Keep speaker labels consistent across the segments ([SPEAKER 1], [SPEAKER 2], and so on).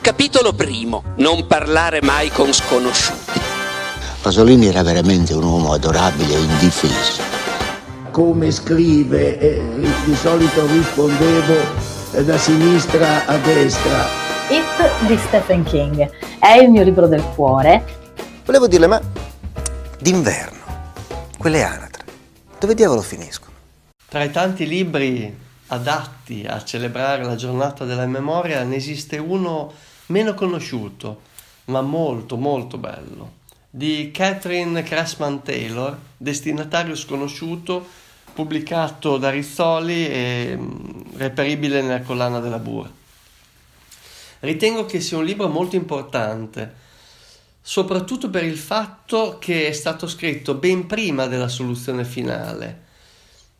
[SPEAKER 1] Capitolo primo. Non parlare mai con sconosciuti.
[SPEAKER 2] Pasolini era veramente un uomo adorabile e indifeso.
[SPEAKER 3] Come scrive, eh, di solito rispondevo eh, da sinistra a destra.
[SPEAKER 4] It di Stephen King è il mio libro del cuore.
[SPEAKER 5] Volevo dirle, ma d'inverno, quelle anatre, dove diavolo finiscono?
[SPEAKER 6] Tra i tanti libri adatti a celebrare la giornata della memoria ne esiste uno meno conosciuto, ma molto molto bello, di Catherine Cressman Taylor, destinatario sconosciuto, pubblicato da Rizzoli e mm, reperibile nella collana della Bur. Ritengo che sia un libro molto importante, soprattutto per il fatto che è stato scritto ben prima della soluzione finale.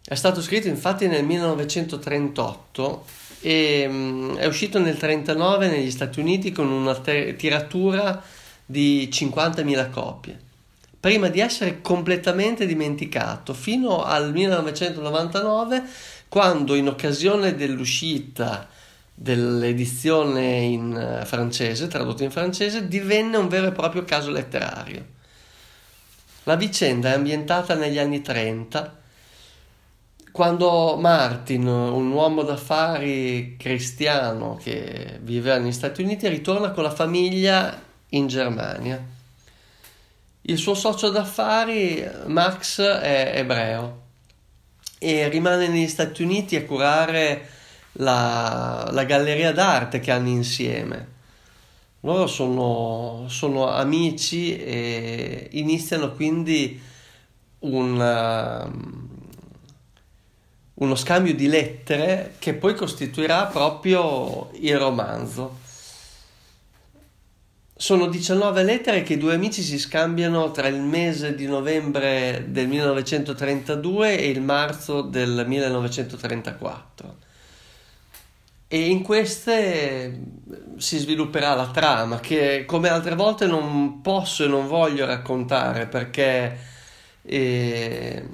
[SPEAKER 6] È stato scritto infatti nel 1938 e um, è uscito nel 1939 negli Stati Uniti con una tiratura di 50.000 copie, prima di essere completamente dimenticato fino al 1999 quando in occasione dell'uscita dell'edizione in eh, francese, tradotto in francese, divenne un vero e proprio caso letterario. La vicenda è ambientata negli anni 30, quando Martin, un uomo d'affari cristiano che viveva negli Stati Uniti, ritorna con la famiglia in Germania. Il suo socio d'affari, Max, è ebreo e rimane negli Stati Uniti a curare la, la galleria d'arte che hanno insieme. Loro sono, sono amici e iniziano quindi un, uno scambio di lettere che poi costituirà proprio il romanzo. Sono 19 lettere che i due amici si scambiano tra il mese di novembre del 1932 e il marzo del 1934 e in queste si svilupperà la trama che come altre volte non posso e non voglio raccontare perché, eh,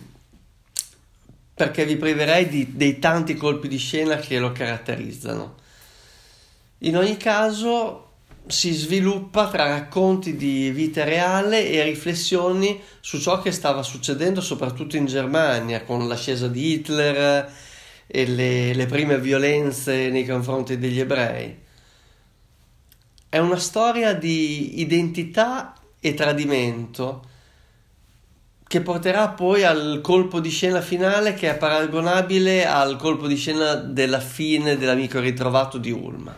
[SPEAKER 6] perché vi priverei di, dei tanti colpi di scena che lo caratterizzano. In ogni caso si sviluppa tra racconti di vita reale e riflessioni su ciò che stava succedendo soprattutto in Germania con l'ascesa di Hitler e le, le prime violenze nei confronti degli ebrei. È una storia di identità e tradimento che porterà poi al colpo di scena finale che è paragonabile al colpo di scena della fine dell'amico ritrovato di Ulma.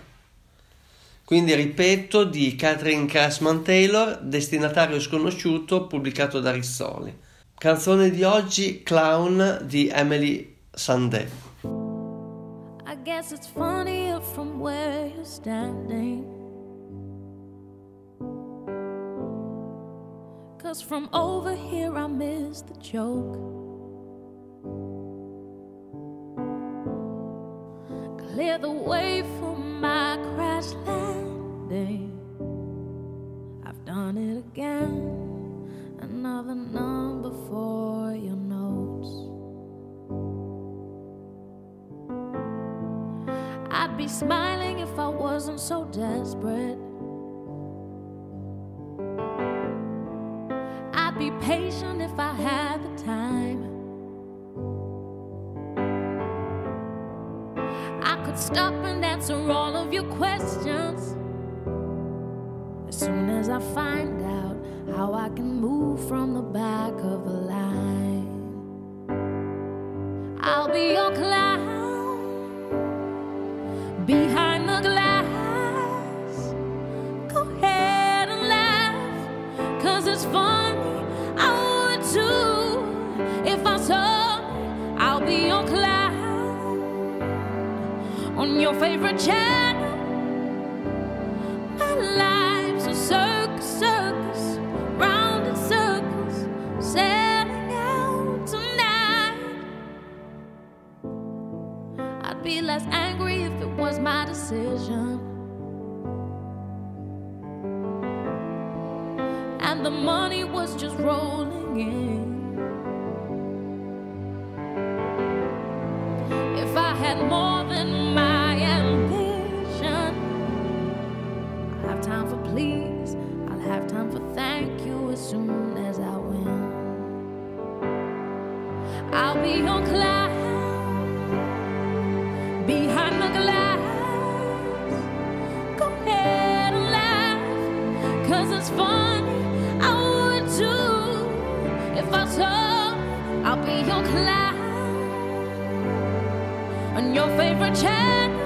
[SPEAKER 6] Quindi ripeto di Catherine Cressman Taylor, destinatario sconosciuto, pubblicato da Rizzoli. Canzone di oggi Clown di Emily Sandé.
[SPEAKER 7] guess it's funnier from where you're standing. From over here I miss the joke. Clear the way for my crash landing. I've done it again. Another number for your notes. I'd be smiling if I wasn't so desperate. Patient if I had the time. I could stop and answer all of your questions. As soon as I find out how I can move from the back of a line, I'll be on your favorite channel. My life's a circus, circus, round in circles, setting out tonight. I'd be less angry if it was my decision. And the money was just rolling in. please. I'll have time for thank you as soon as I win. I'll be on cloud behind the glass. Go ahead and laugh, cause it's funny. I would too if I told. I'll be your cloud on your favorite channel.